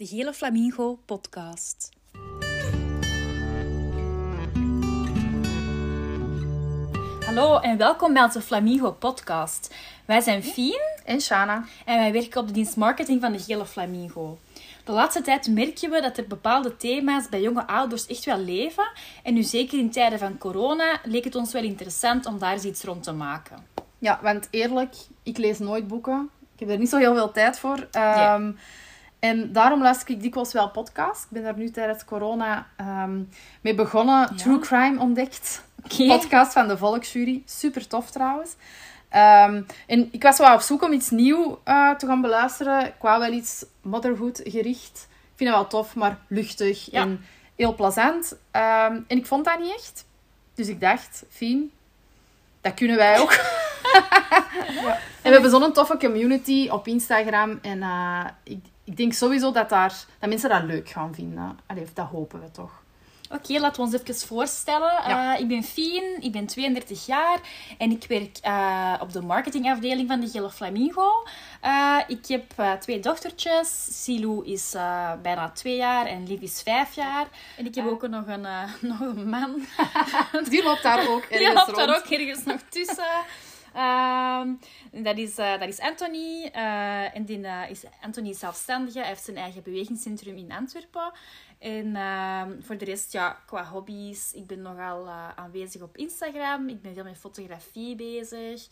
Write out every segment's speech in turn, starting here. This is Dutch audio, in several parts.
de Gele Flamingo podcast. Hallo en welkom bij onze Flamingo podcast. Wij zijn Fien En Shana. en wij werken op de dienst marketing van de Gele Flamingo. De laatste tijd merken we dat er bepaalde thema's bij jonge ouders echt wel leven. En nu zeker in tijden van corona leek het ons wel interessant om daar eens iets rond te maken. Ja, want eerlijk, ik lees nooit boeken. Ik heb er niet zo heel veel tijd voor. Ehm, En daarom luister ik dikwijls wel podcasts. Ik ben daar nu tijdens corona ehm, mee begonnen. True Crime ontdekt. Podcast van de Volksjury. Super tof trouwens. Ehm, en ik was wel op zoek om iets nieuws eh, te gaan beluisteren. Ik wou wel iets motherhood gericht. Ik vind het wel tof, maar luchtig Ja. en heel plezant. Ehm, en ik vond dat niet echt. Dus ik dacht, Fien, dat kunnen wij ook. En we hebben zo'n toffe community op Instagram. En eh, ik, ik denk sowieso dat, daar, dat mensen dat leuk gaan vinden. Allee, dat hopen we toch. Oké, laten we ons even voorstellen. Ja. Eh, ik ben Fien, ik ben 32 jaar en ik werk eh, op de marketingafdeling van de Gele Flamingo. Eh, ik heb eh, twee dochtertjes. Silou is eh, bijna twee jaar en Liv is vijf jaar. En ik heb ook nog een, eh, nog een man. Die loopt daar ook ergens Die loopt rond. daar ook ergens nog tussen. Ehm, dat, is, eh, dat is Anthony. eh, en die, eh, is, Anthony is zelfstandige. Hij heeft zijn eigen bewegingscentrum in Antwerpen. En ehm, voor de rest, ja, qua hobby's. Ik ben nogal aanwezig op Instagram. Ik ben veel met fotografie bezig.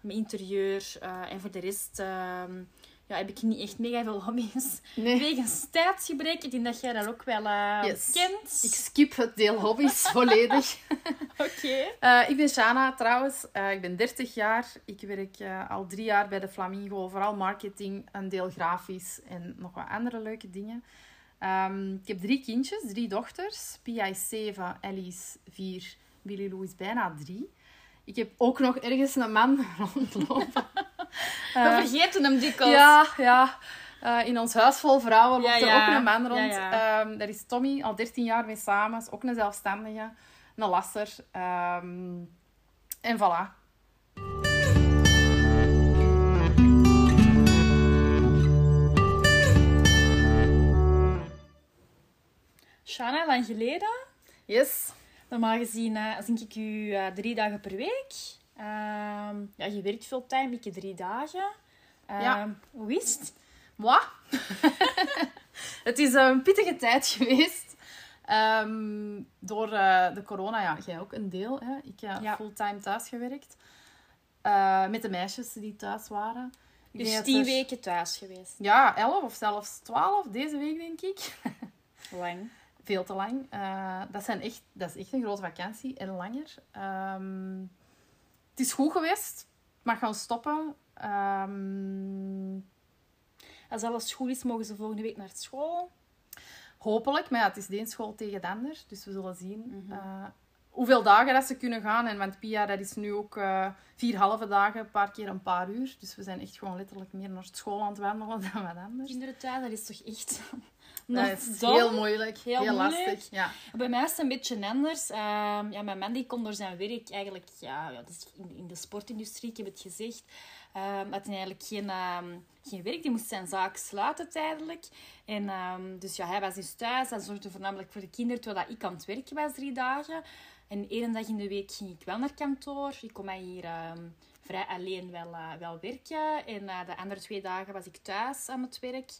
Met interieur. en voor de rest ehm, ja, heb ik niet echt mega veel hobby's. Nee. Wegens tijdsgebrek. Ik denk dat jij dat ook wel eh, Yes. kent. Ik skip het deel hobby's volledig. Oké. Eh, ik ben Shana trouwens. Eh, ik ben 30 jaar. Ik werk al drie jaar bij de Flamingo. Vooral marketing, een deel grafisch en nog wat andere leuke dingen. Ehm, ik heb drie kindjes, drie dochters. Pia is 7, Ellie is 4, Billy Lou is bijna 3. Ik heb ook nog ergens een man rondlopen. We Eh, vergeten hem dikwijls. ja, ja. Eh, in ons huis vol vrouwen loopt Ja, er ook een man rond. Ja. Ehm, daar is Tommy al 13 jaar mee samen. Is ook een zelfstandige. Een lasser. Ehm, en voilà. Shana, lang geleden. Yes. Normaal gezien eh zie ik u drie dagen per week. Ehm, ja, je werkt fulltime, ik drie dagen. Ehm, Ja. Hoe is het? Moi. het is een pittige tijd geweest. Ehm, door eh, de corona, ja, jij ook een deel. Hè? Ik heb Ja. fulltime thuis gewerkt. Eh, met de meisjes die thuis waren. Ik Dus tien er- weken thuis geweest. Ja, 11 of zelfs 12 deze week, denk ik. Lang. Veel te lang. Eh, dat, zijn echt, dat is echt een grote vakantie en langer. Het is goed geweest. Mag gaan stoppen. Ehm, Als alles goed is, mogen ze volgende week naar school. hopelijk. Maar ja, het is de een school tegen de ander. Dus we zullen zien Mhm. eh, hoeveel dagen dat ze kunnen gaan. En want Pia, dat is nu ook eh, vier halve dagen, een paar keer een paar uur. Dus we zijn echt gewoon letterlijk meer naar school aan het wandelen dan wat anders. Kinderen thuis, dat is toch echt... Dat is heel moeilijk. Heel Heel, moeilijk. lastig. Ja. Bij mij is het een beetje anders. Ehm, ja, mijn man die kon door zijn werk eigenlijk... Ja, ja, in, in de sportindustrie, ik heb het gezegd. ehm had hij eigenlijk geen, ehm, geen werk. Die moest zijn zaak sluiten tijdelijk. En, dus ja, hij was dus thuis. Hij zorgde voornamelijk voor de kinderen, terwijl ik aan het werken was drie dagen. En één dag in de week ging ik wel naar kantoor. Ik kon mij hier vrij alleen wel, eh, wel werken. En eh, de andere twee dagen was ik thuis aan het werk.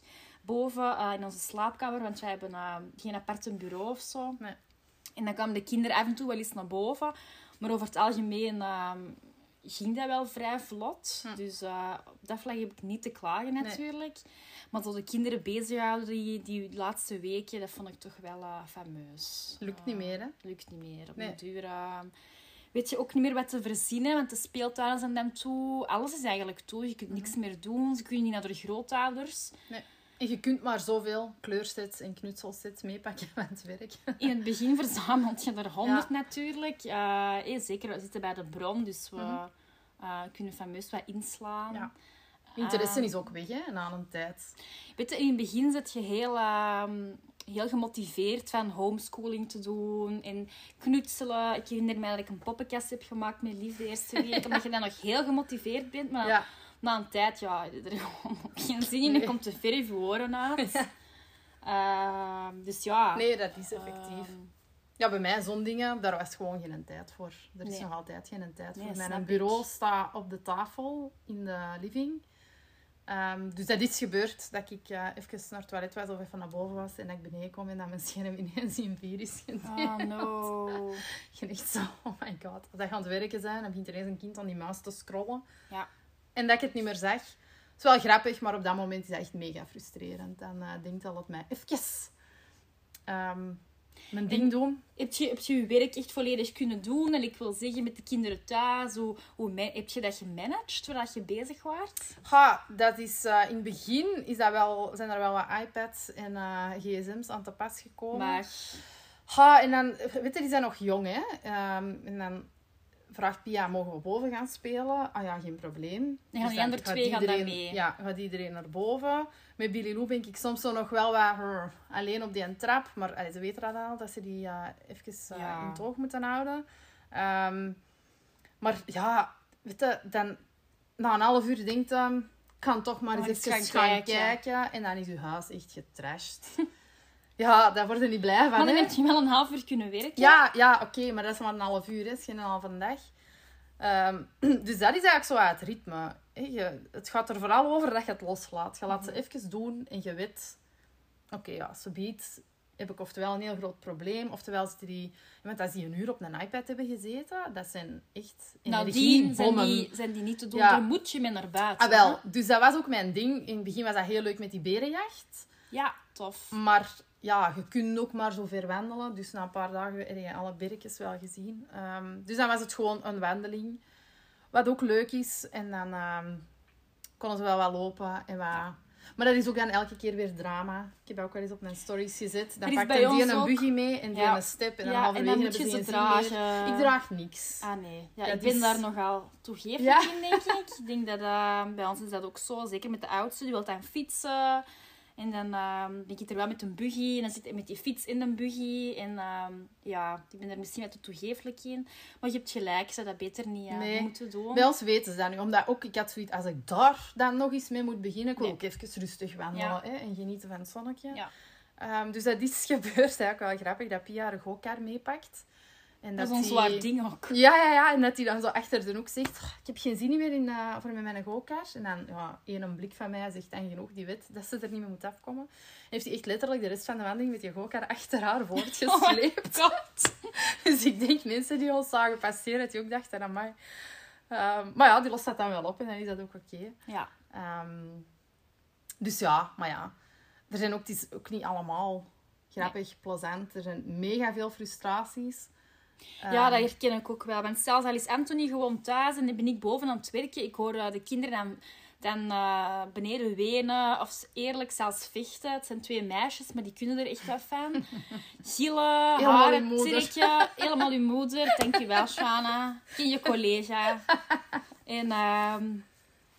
Boven eh, in onze slaapkamer, want wij hebben eh, geen aparte bureau of zo. Nee. En dan kwamen de kinderen af en toe wel eens naar boven. Maar over het algemeen ehm, ging dat wel vrij vlot. Hm. Dus eh, op dat vlak heb ik niet te klagen natuurlijk. Maar tot de kinderen bezighouden die, die laatste weken, dat vond ik toch wel fameus. Lukt niet meer, hè? Lukt niet meer. Op Nee. de duur eh, weet je ook niet meer wat te verzinnen, want de speeltuinen zijn dan toe. Alles is eigenlijk toe. Je kunt Mhm. niks meer doen. Ze kunnen niet naar de grootouders. En je kunt maar zoveel kleursets en knutselsets meepakken van het werk. In het begin verzamelt je er honderd natuurlijk. Eh, eh, zeker, we zitten bij de bron, dus we eh, kunnen fameus wat inslaan. Ja. Interesse Ehm, is ook weg, hè, na een tijd. Weet je, in het begin zit je heel, ehm, heel gemotiveerd van homeschooling te doen en knutselen. Ik herinner me dat ik een poppenkast heb gemaakt met Lief de eerste week, omdat je dan nog heel gemotiveerd bent. Maar Ja. Na een tijd, ja, er gewoon geen zin in. Je komt te ver je oren uit. Ehm, dus ja. Nee, dat is effectief. ehm, Ja, bij mij zo'n dingen, daar was gewoon geen tijd voor. Er is Nee. nog altijd geen tijd voor. Mijn ik. bureau staat op de tafel in de living. Ehm, dus dat is gebeurd dat ik eh, even naar het toilet was of even naar boven was en dat ik beneden kom en dat mijn scherm ineens in vier is gedeeld. Oh no. Echt zo, oh my god. Als dat aan het werken zijn, dan begint er eens een kind aan die muis te scrollen. Ja. En dat ik het niet meer zeg. Het is wel grappig, maar op dat moment is dat echt mega frustrerend. Dan eh denkt al mij even ehm, mijn ding doen. Heb je, heb je je werk echt volledig kunnen doen? En ik wil zeggen, met de kinderen thuis, hoe, hoe heb je dat gemanaged, voordat je bezig was? Ja, dat is, eh, in het begin is dat wel, zijn er wel wat iPads en eh, gsm's aan te pas gekomen. Maar Ja, en dan, weet je, die zijn nog jong, hè. Ehm, en dan vraagt Pia, mogen we boven gaan spelen? Ah ja, geen probleem. Dan gaan Dus gaat twee gaan dan iedereen- mee. Ja, gaat iedereen naar boven. Met Billy Lou ben ik soms zo nog wel wat hrr, alleen op die trap. Maar allee, ze weten dat al, dat ze die eh, even eh, Ja. in het oog moeten houden. Ehm, maar ja, weet je, dan na een half uur denkt. Ik kan toch maar Maar eens even gaan gaan kijken. kijken. En dan is uw huis echt getrashed. ja, daar word je niet blij van, Maar dan hè. heb je wel een half uur kunnen werken. Ja, ja oké, maar dat is maar een half uur, hè. is geen halve dag. Ehm, dus dat is eigenlijk zo uit het ritme. Je, het gaat er vooral over dat je het loslaat. Je laat ze even doen en je weet... Oké, ja, ze biedt heb ik oftewel een heel groot probleem, oftewel zitten die... Want als die een uur op een iPad hebben gezeten, dat zijn echt zijn energiebommen. die, zijn die niet te doen. Ja. Daar moet je mee naar buiten. Ah, wel. hè? Dus dat was ook mijn ding. In het begin was dat heel leuk met die berenjacht. Ja, tof. Maar ja, je kunt ook maar zo ver wandelen. Dus na een paar dagen heb je alle berkjes wel gezien. Ehm, dus dan was het gewoon een wandeling. Wat ook leuk is. En dan ehm, konden ze wel wat lopen. En wat... Maar dat is ook dan elke keer weer drama. Ik heb dat ook wel eens op mijn stories gezet. Dan pakt bij die een ook- buggy mee en die Ja. een step. En dan Ja, halverwege hebben ze geen dragen. Ik draag niks. Ah nee, ja, Dat ik ben is- daar nogal toegeeflijk Ja. in, denk ik. Ik denk dat eh, bij ons is dat ook zo. Zeker met de oudste, die wil dan fietsen. En dan ehm ben ik er wel met een buggy. En dan zit hij met die fiets in een buggy. En ehm, ja, ik ben er misschien wat te toegeeflijk in. Maar je hebt gelijk, ik zou dat beter niet Nee. moeten doen. Bij ons weten ze dat nu. Omdat ook, ik had zoiets, als ik daar dan nog eens mee moet beginnen, ik wil Nee. ook even rustig wandelen Ja. hè, en genieten van het zonnetje. Ja. Ehm, dus dat is gebeurd. Eigenlijk wel grappig dat Pia haar meepakt. En dat is een die- zwaar ding ook. Ja, ja, ja. En dat hij dan zo achter de hoek zegt, "Oh, ik heb geen zin meer in, eh, voor met mijn go-kart. En dan, ja, één blik van mij zegt dan genoeg, die weet dat ze er niet meer moet afkomen. En heeft hij echt letterlijk de rest van de wandeling met die go-kart achter haar voortgesleept. God. Dus ik denk mensen die ons zagen passeren, die ook dachten aan mij. Ehm, maar ja, die lost dat dan wel op en dan is dat ook oké. Ja. Ehm, dus ja, maar ja. Er zijn ook, het is ook niet allemaal grappig, plezant. Er zijn mega veel frustraties. Ja, dat Ehm, herken ik ook wel. Want zelfs al is Anthony gewoon thuis en dan ben ik boven aan het werken. Ik hoor eh, de kinderen dan, dan eh, beneden wenen of eerlijk zelfs vechten. Het zijn twee meisjes, maar die kunnen er echt wat van. Gillen, Helemaal haren trekken. Helemaal uw moeder. Dankjewel, Shana. Ken je collega. En ehm,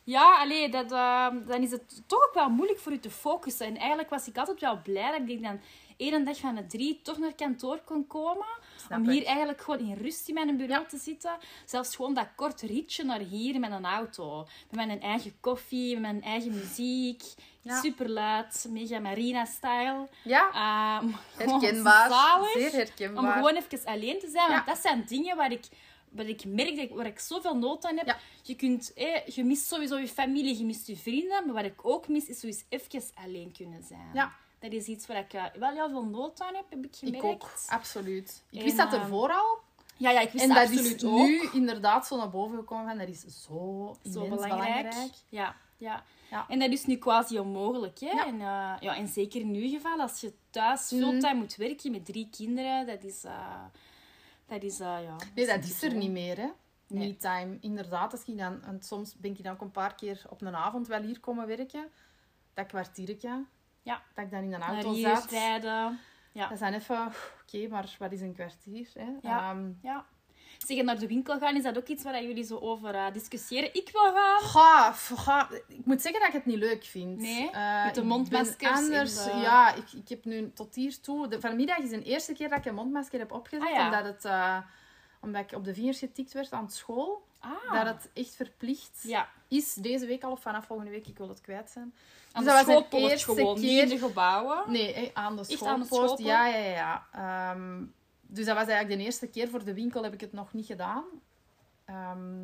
ja, allee, dat, ehm, dan is het toch ook wel moeilijk voor u te focussen. En eigenlijk was ik altijd wel blij dat ik dan één dag van de drie toch naar kantoor kon komen. Snap om ik. hier eigenlijk gewoon in rust in mijn bureau te zitten. Zelfs gewoon dat kort ritje naar hier met een auto. Met mijn eigen koffie, met mijn eigen muziek. Ja. Super luid, mega Marina-style. Ja, gewoon herkenbaar. zalig Zeer herkenbaar. om gewoon even alleen te zijn. Want Ja. dat zijn dingen waar ik, waar ik merk, dat ik, waar ik zoveel nood aan heb. Ja. Je, kunt, eh, je mist sowieso je familie, je mist je vrienden. Maar wat ik ook mis, is zoiets even alleen kunnen zijn. Ja. Dat is iets waar ik eh, wel heel veel nood aan heb, heb ik gemerkt. Ik ook, absoluut. Ik En, wist dat ervoor al. Ja, ja, ik wist En dat absoluut is ook. nu inderdaad zo naar boven gekomen van, dat is zo zo belangrijk. belangrijk. Ja, ja. Ja. En dat is nu quasi onmogelijk. Hè? Ja. En, eh, ja, en zeker in uw geval, als je thuis Mhm. fulltime moet werken met drie kinderen, dat is... eh, dat is, eh, ja... Nee, dat is er niet meer, hè. Nee. Me-time. Inderdaad, als ik dan, en soms ben ik dan ook een paar keer op een avond wel hier komen werken. Dat kwartiertje. Ja. Dat ik dan in een Naar auto hier zat. rijden. Ja. Dat is dan even... Oké, maar wat is een kwartier? Hè? Ja. Ehm, Ja. Zeggen naar de winkel gaan, is dat ook iets waar jullie zo over eh, discussiëren? Ik wil gaan. Ga, ga, ik moet zeggen dat ik het niet leuk vind. Nee? Eh, Met de mondmaskers Anders, de- Ja, ik, ik heb nu tot hiertoe... De, vanmiddag is de eerste keer dat ik een mondmasker heb opgezet. Ah, ja. Omdat, het, eh, omdat ik op de vingers getikt werd aan school. Ah. Dat het echt verplicht Ja. is. Deze week al of vanaf volgende week. Ik wil het kwijt zijn. Aan Dus de dat was schoolpoort eerste gewoon, niet keer- in de gebouwen. Nee, aan de aan de schoolpoort. Ja, ja, ja. Ehm, dus dat was eigenlijk de eerste keer. Voor de winkel heb ik het nog niet gedaan. Ehm,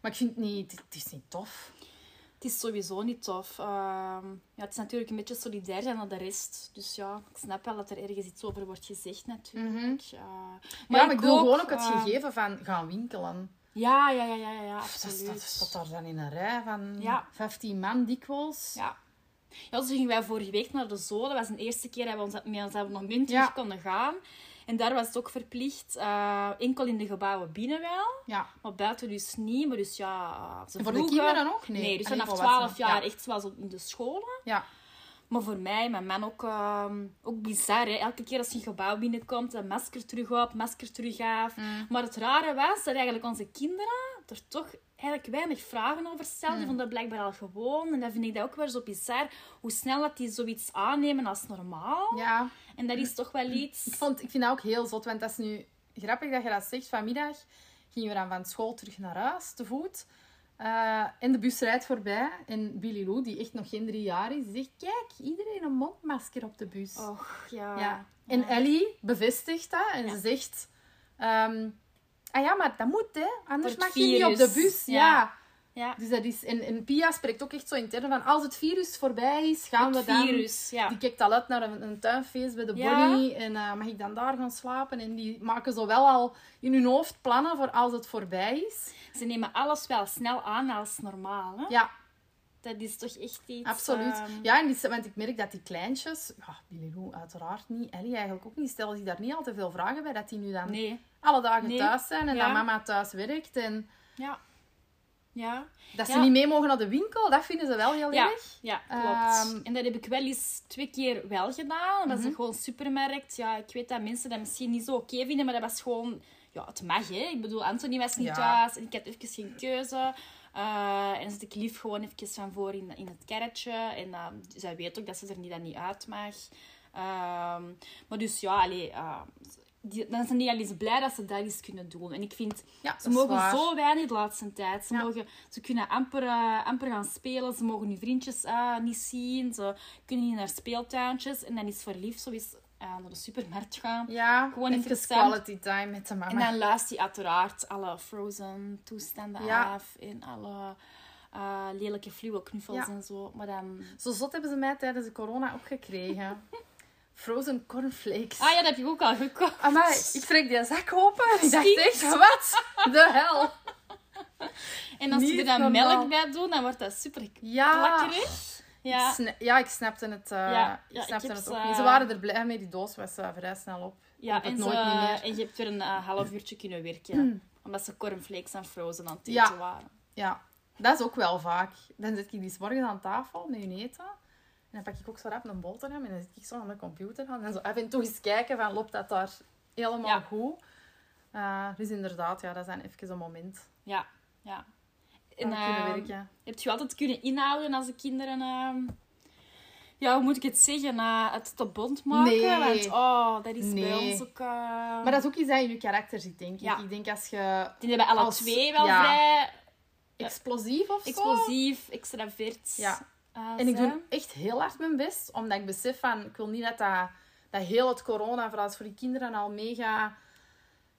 maar ik vind het niet... Het, is niet tof. Het is sowieso niet tof. Ehm, ja, het is natuurlijk een beetje solidair zijn naar de rest. Dus ja, ik snap wel dat er ergens iets over wordt gezegd natuurlijk. Maar, ja, maar ik bedoel ook, gewoon ook het eh, gegeven van gaan winkelen. Ja, ja, ja, ja, ja, Dat, absoluut. dat staat daar dan in een rij van Ja. 15 man dikwijls. Ja. Ja, dus gingen wij vorige week naar de zoo. Dat was de eerste keer dat we ons met ons abonnement Ja. terug konden gaan. En daar was het ook verplicht. eh, enkel in de gebouwen binnen wel. Ja. Maar buiten dus niet. Maar dus ja, ze En voor de vroegen- kinderen ook? Nee, Nee, dus vanaf volwassenen. 12 jaar Ja. echt zoals in de scholen. Ja. Maar voor mij, mijn man ook, ehm, ook bizar. Hè? Elke keer als je een gebouw binnenkomt, een masker terug op, masker terug af. Mm. Maar het rare was dat eigenlijk onze kinderen er toch eigenlijk weinig vragen over stelden. Die Mm. vonden dat blijkbaar al gewoon. En dat vind ik dat ook weer zo bizar. Hoe snel dat die zoiets aannemen als normaal. ja. En dat is toch wel iets... Ik, vond, ik vind dat ook heel zot, want dat is nu grappig dat je dat zegt. Vanmiddag gingen we dan van school terug naar huis, te voet. Eh, en de bus rijdt voorbij. En Billy Lou, die echt nog geen drie jaar is, zegt... Kijk, iedereen een mondmasker op de bus. Och, ja. ja. En Ellie bevestigt dat. En Ja. ze zegt... ehm, ah ja, maar dat moet, hè. Anders mag je niet op de bus. Ja. Ja. Dus dat is... En, en Pia spreekt ook echt zo intern van... Als het virus voorbij is, gaan Het we dan... virus, ja. Die kijkt al uit naar een, een tuinfeest bij de Ja. Bonnie. En eh, mag ik dan daar gaan slapen? En die maken zo wel al in hun hoofd plannen voor als het voorbij is. Ze nemen alles wel snel aan als normaal. Hè? Ja, Dat is toch echt iets... absoluut. ehm, Ja, en die, want ik merk dat die kleintjes... Ja, Billy Lou uiteraard niet. Ellie eigenlijk ook niet. Stellen zich daar niet al te veel vragen bij. Dat die nu dan Nee. alle dagen Nee. thuis zijn. En Ja. dat mama thuis werkt. En Ja. Ja. dat ze Ja. niet mee mogen naar de winkel. Dat vinden ze wel heel Ja, erg. ja klopt. Ehm, en dat heb ik wel eens twee keer wel gedaan. Dat Mhm. is gewoon supermarkt. Ja, ik weet dat mensen dat misschien niet zo oké vinden, maar dat was gewoon... Ja, het mag, hè. Ik bedoel, Anthony was niet Ja. thuis en ik had even geen keuze. Eh, en zit ik lief gewoon even van voor in, in het kerretje. En eh, zij weet ook dat ze er niet, dat niet uit mag. Ehm, maar dus ja, allee, die, dan zijn die al eens blij dat ze dat eens kunnen doen. En ik vind, Ja, ze mogen waar. zo weinig de laatste tijd. Ze, Ja. mogen, ze kunnen amper, eh, amper gaan spelen. Ze mogen hun vriendjes eh, niet zien. Ze kunnen niet naar speeltuintjes. En dan is voor lief zo eens eh, naar de supermarkt gaan. Ja, Gewoon even interessant. quality time met de En mama. dan luistert hij uiteraard alle Frozen toestanden Ja. af. En alle lelijke fluwe knuffels en zo. Maar dan... Zo zot hebben ze mij tijdens de corona ook gekregen. Frozen cornflakes. Ah ja, dat heb je ook al gekocht. Amai, ik trek die zak open en ik dacht echt, wat de hel? En als je er dan normaal. melk bij doet, dan wordt dat super Ja. plakkerig. Ja. Ik ja, ik snapte het, eh, Ja, ik snapte ik het ze- ook niet. Ze waren er blij mee, die doos was eh, vrij snel op. Ja, en, nooit ze, meer. en je hebt weer een eh, half uurtje kunnen werken. Omdat ze cornflakes en frozen aan het eten Ja. waren. Ja, dat is ook wel vaak. Dan zit ik die 's morgens aan tafel met hun eten. En dan pak ik ook zo rap een boterham en dan zit ik zo aan de computer aan. En zo af en toe eens kijken van, loopt dat daar helemaal Ja. goed? Eh, dus inderdaad, ja, dat is dan even een moment. Ja, ja. En, En kunnen eh, werken. heb je altijd kunnen inhouden als de kinderen... ehm, ja, hoe moet ik het zeggen? eh, het te bond maken. Nee. Want, oh, dat is bij ons ook... eh, Maar dat is ook iets dat in je karakter zit, denk ik. Ja. Ik denk als je Die hebben alle als- twee wel vrij explosief of zo... explosief, extravert Ja. Eh, En ik doe echt heel hard mijn best, omdat ik besef van, ik wil niet dat dat, dat heel het corona, vooral voor die kinderen, al mega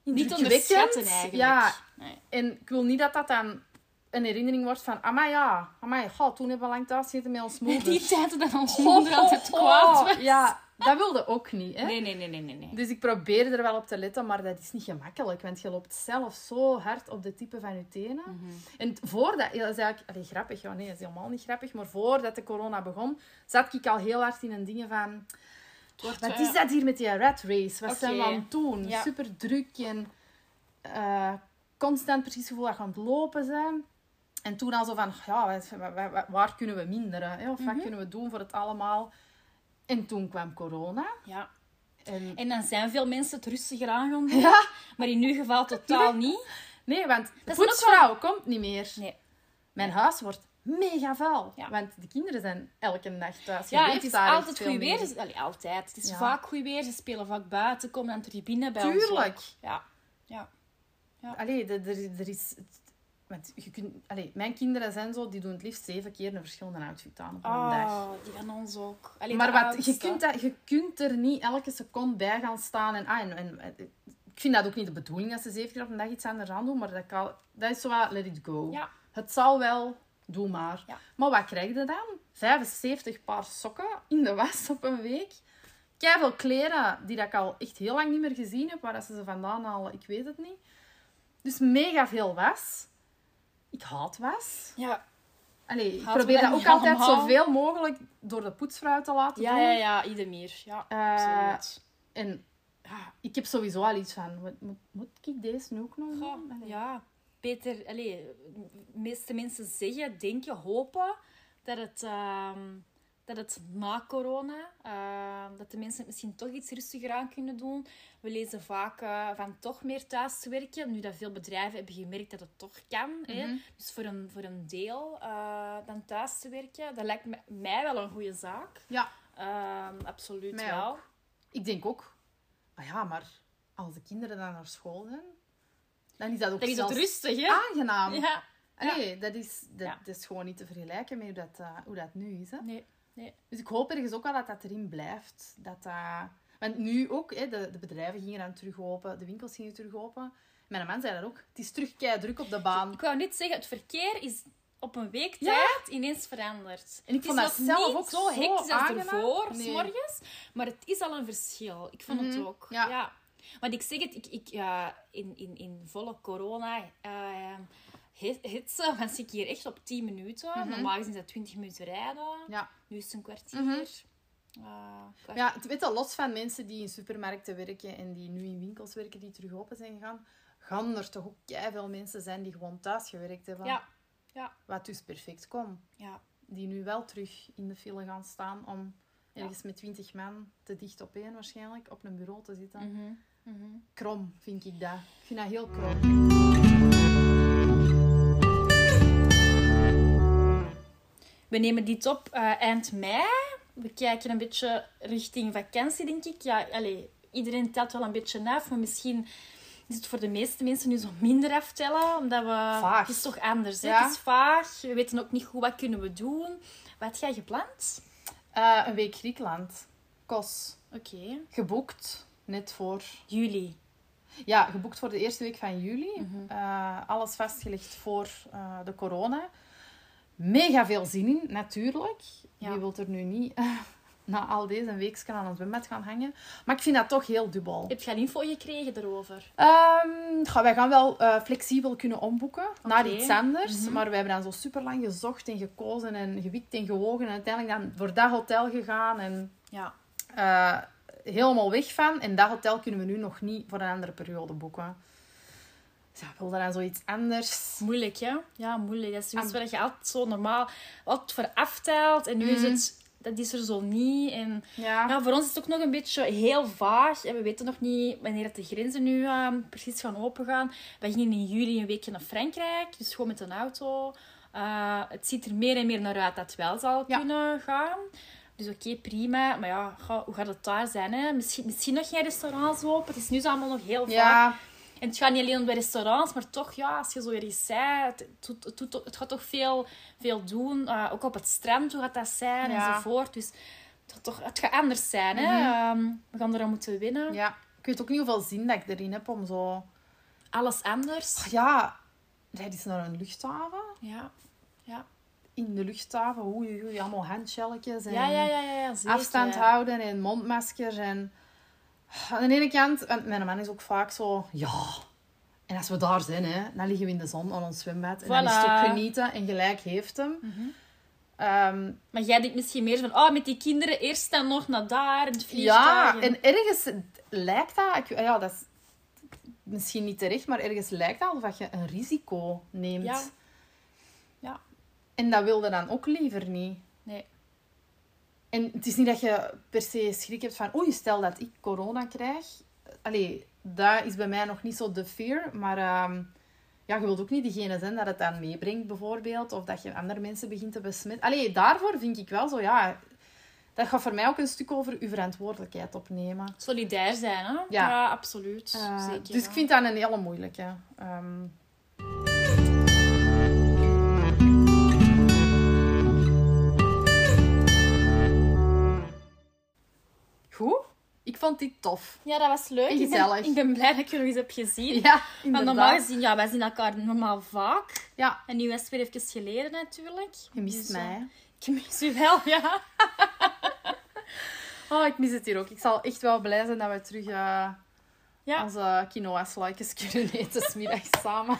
Niet onderschatten eigenlijk. Ja, Nee. en ik wil niet dat dat dan een herinnering wordt van, amai ja, amai, goh, toen hebben we lang thuis gezeten met ons moeder. Die tijd dat ons moeder altijd kwaad was. Ja, dat wilde ook niet, hè. Nee, nee, nee, nee, nee. Dus ik probeer er wel op te letten, maar dat is niet gemakkelijk. Want je loopt zelf zo hard op de tippen van je tenen. Mhm. En voordat... Dat is eigenlijk allee, grappig. Ja, nee, dat is helemaal niet grappig. Maar voordat de corona begon, zat ik al heel hard in een dingen van... wordt, Wat is dat hier met die rat race? Wat zijn we aan het doen? Ja. Super druk en eh, constant precies het gevoel dat we aan het lopen zijn. En toen al zo van, ja, waar kunnen we minderen? Hè? Of Mhm. wat kunnen we doen voor het allemaal? En toen kwam corona. Ja. En, En dan zijn veel mensen het rustiger aan gaan doen. ja, Maar in uw geval totaal niet. nee, want de poetsvrouw komt niet meer. Nee. Mijn huis wordt mega vuil. Ja. Want de kinderen zijn elke dag thuis. Je Ja, het is altijd goed weer. Dus- allee, altijd. Het is Ja. vaak goed weer. Ze spelen vaak buiten. Komen dan terug binnen bij ons Tuurlijk. ook. Ja. Ja. Allee, er, er is... Want je kunt, allee, mijn kinderen zijn zo, die doen het liefst zeven keer een verschillende outfit aan op een dag. Oh, die van ons ook. Allee, Maar wat, je, kunt dat, je kunt er niet elke seconde bij gaan staan. En, ah, en, ik vind dat ook niet de bedoeling dat ze zeven keer op een dag iets anders aan doen. Maar dat, kan, dat is zo wat, let it go. Ja. Het zal wel, doe maar. Ja. Maar wat krijg je dan? 75 paar sokken in de was op een week. veel kleren die dat ik al echt heel lang niet meer gezien heb. Waar dat ze ze vandaan halen, ik weet het niet. Dus mega veel was. Ik haat was. Ja, Allee, ik probeer dat ook altijd zoveel mogelijk door de poetsvrouw te laten ja, doen. ja, ja, ieder meer. Ja, Eh, absoluut. En ja, ik heb sowieso al iets van, moet, moet, moet ik deze nu ook nog Goh, doen? Allee. ja, Peter, allee, de meeste mensen zeggen, denken, hopen dat het, ehm, dat het na corona, ehm, dat de mensen het misschien toch iets rustiger aan kunnen doen. We lezen vaak eh, van toch meer thuiswerken. Nu dat veel bedrijven hebben gemerkt dat het toch kan. hè. Mhm. Dus voor een, voor een deel eh, dan thuis te werken, dat lijkt mij wel een goede zaak. Ja, Ehm, absoluut Mij wel. ook. ik denk ook. Ah ja, maar als de kinderen dan naar school zijn, dan is dat ook is zelfs rustig, hè? aangenaam. Ja. Allee, dat, is, dat, Ja. dat is gewoon niet te vergelijken met hoe dat, eh, hoe dat nu is. Hè? Nee. Dus ik hoop ergens ook wel dat dat erin blijft. Dat, dat- Want nu ook, hè, de, de bedrijven gingen dan terug open, de winkels gingen terug open. Mijn man zei dat ook. Het is terug kei druk op de baan. Ik wou net zeggen, het verkeer is op een week Ja. tijd ineens veranderd. En ik het vond is dat zelf niet ook zo hectisch als ervoor, Nee. s morgens, maar het is al een verschil. Ik vond het Mhm, ook. ja. Ja. Want ik zeg het, ik, ik, in, in, in volle corona eh, hit- hitse was ik hier echt op 10 minuten. Mhm. Normaal gezien is dat 20 minuten rijden. Ja. Nu is het een kwartier. Mhm. Kwart- Ja, het weet al los van mensen die in supermarkten werken en die nu in winkels werken die terug open zijn gegaan, gaan er toch ook veel mensen zijn die gewoon thuis gewerkt hebben. Ja. Ja. Wat dus perfect kon. ja. Die nu wel terug in de file gaan staan om ergens met twintig man te dicht op één waarschijnlijk op een bureau te zitten. Mhm. Mhm. Krom vind ik dat. Ik vind dat heel krom. We nemen dit op eh, eind mei. We kijken een beetje richting vakantie, denk ik. Ja, allee, iedereen telt wel een beetje af, maar misschien is het voor de meeste mensen nu zo minder aftellen, omdat we... Vaag. Het is toch anders, hè? Ja. Het is vaag. We weten ook niet goed wat kunnen we doen. Wat heb jij gepland? Eh, een week Griekenland. Kos. Oké. Geboekt. Net voor... Juli. Ja, geboekt voor de eerste week van juli. Mhm. Eh, alles vastgelegd voor de corona. Mega veel zin in, natuurlijk. Ja. Wie wil er nu niet na al deze weekje aan het zwembad gaan hangen? Maar ik vind dat toch heel dubbel. Heb je info gekregen erover? Ehm, wij gaan wel eh, flexibel kunnen omboeken naar iets anders. Mhm. Maar we hebben dan zo super lang gezocht en gekozen en gewikt en gewogen. En uiteindelijk dan voor dat hotel gegaan en Ja. eh, helemaal weg van. En dat hotel kunnen we nu nog niet voor een andere periode boeken. Dus ja, wil dan zoiets anders? Moeilijk, hè? Ja, moeilijk. Dat is zoiets Am- waar je altijd zo normaal altijd voor aftelt. En nu is Mhm. het... Dat is er zo niet. En Ja. Ja, voor ons is het ook nog een beetje heel vaag. En we weten nog niet wanneer de grenzen nu eh, precies gaan opengaan. We gingen in juli een weekje naar Frankrijk, dus gewoon met een auto. Eh, het ziet er meer en meer naar uit dat het wel zal Ja. kunnen gaan. Dus oké, prima. Maar ja, hoe gaat het daar zijn? Hè? Misschien, misschien nog geen restaurants open. Het is nu allemaal nog heel vaag. Ja, En het gaat niet alleen om de restaurants, maar toch, ja, als je zo ergens zei, het, het, doet- het, doet- het gaat toch veel, veel doen. Eh, ook op het strand, hoe gaat dat zijn, Ja. enzovoort. Dus het gaat, toch, het gaat anders zijn. Hè? Mhm. Ehm, we gaan eraan moeten winnen. ja. Ik weet ook niet hoeveel zin dat ik erin heb om zo... Alles anders. Ja, rijd eens naar een luchthaven. Ja, In de luchthaven, oei, oei, allemaal handshelletjes en ja, ja, ja, ja, ja afstand houden en mondmaskers. En aan de ene kant, want mijn man is ook vaak zo, ja. En als we daar zijn, hè, dan liggen we in de zon aan ons zwembad. En dan is het Voilà. ook genieten en gelijk heeft hem. Mhm. Ehm, Maar jij denkt misschien meer van, oh, met die kinderen eerst dan nog naar daar, het ja, en ergens lijkt dat, ik, ja, dat is misschien niet terecht, maar ergens lijkt dat alsof je een risico neemt. Ja. Ja. En dat wilde dan ook liever niet. Nee. En het is niet dat je per se schrik hebt van, oei, stel dat ik corona krijg. Allee, dat is bij mij nog niet zo de fear. Maar ehm, ja, je wilt ook niet diegene zijn dat het dan meebrengt, bijvoorbeeld. Of dat je andere mensen begint te besmetten. Allee, daarvoor vind ik wel zo, ja... Dat gaat voor mij ook een stuk over uw verantwoordelijkheid opnemen. Solidair zijn, hè? Ja. absoluut. Eh, Zeker. dus ja. ik vind dat een hele moeilijke. Ehm, Goed. Ik vond die tof. Ja, dat was leuk. En Ik ben, gezellig. ik ben blij dat ik je nog eens heb gezien. Ja, Want normaal gezien, ja, wij zien elkaar normaal vaak. Ja, En nu is het weer even geleden natuurlijk. je mist Dus, mij. Ik mis u wel, ja. Oh, ik mis het hier ook. Ik zal echt wel blij zijn dat we terug eh Ja. onze quinoa-sluikjes kunnen eten, 's middags samen.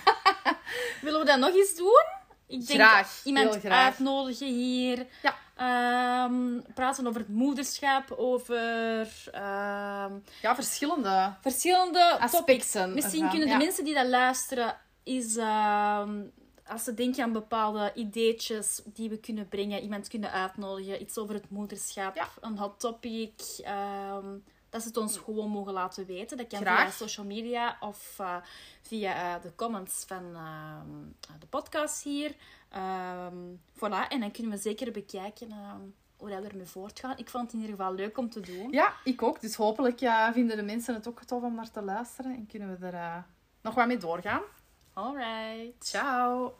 Willen we dat nog eens doen? Ik denk Graag, iemand graag. uitnodigen hier. Ja. Ehm, praten over het moederschap, over ehm, Ja, verschillende verschillende topics. aspecten. Misschien ervan, kunnen de ja. mensen die dat luisteren, is, ehm, als ze denken aan bepaalde ideetjes die we kunnen brengen, iemand kunnen uitnodigen, iets over het moederschap, Ja. een hot topic, dat ze het ons gewoon mogen laten weten. Dat kan Graag. via social media of eh, via eh, de comments van ehm, de podcast hier. Ehm, voilà, en dan kunnen we zeker bekijken hoe dat ermee voortgaan. Ik vond het in ieder geval leuk om te doen. Ja, ik ook. Dus hopelijk ja, vinden de mensen het ook tof om naar te luisteren. En kunnen we er eh, nog wat mee doorgaan. Alright. Ciao!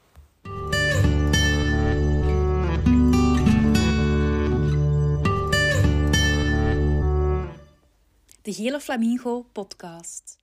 De Gele Flamingo podcast.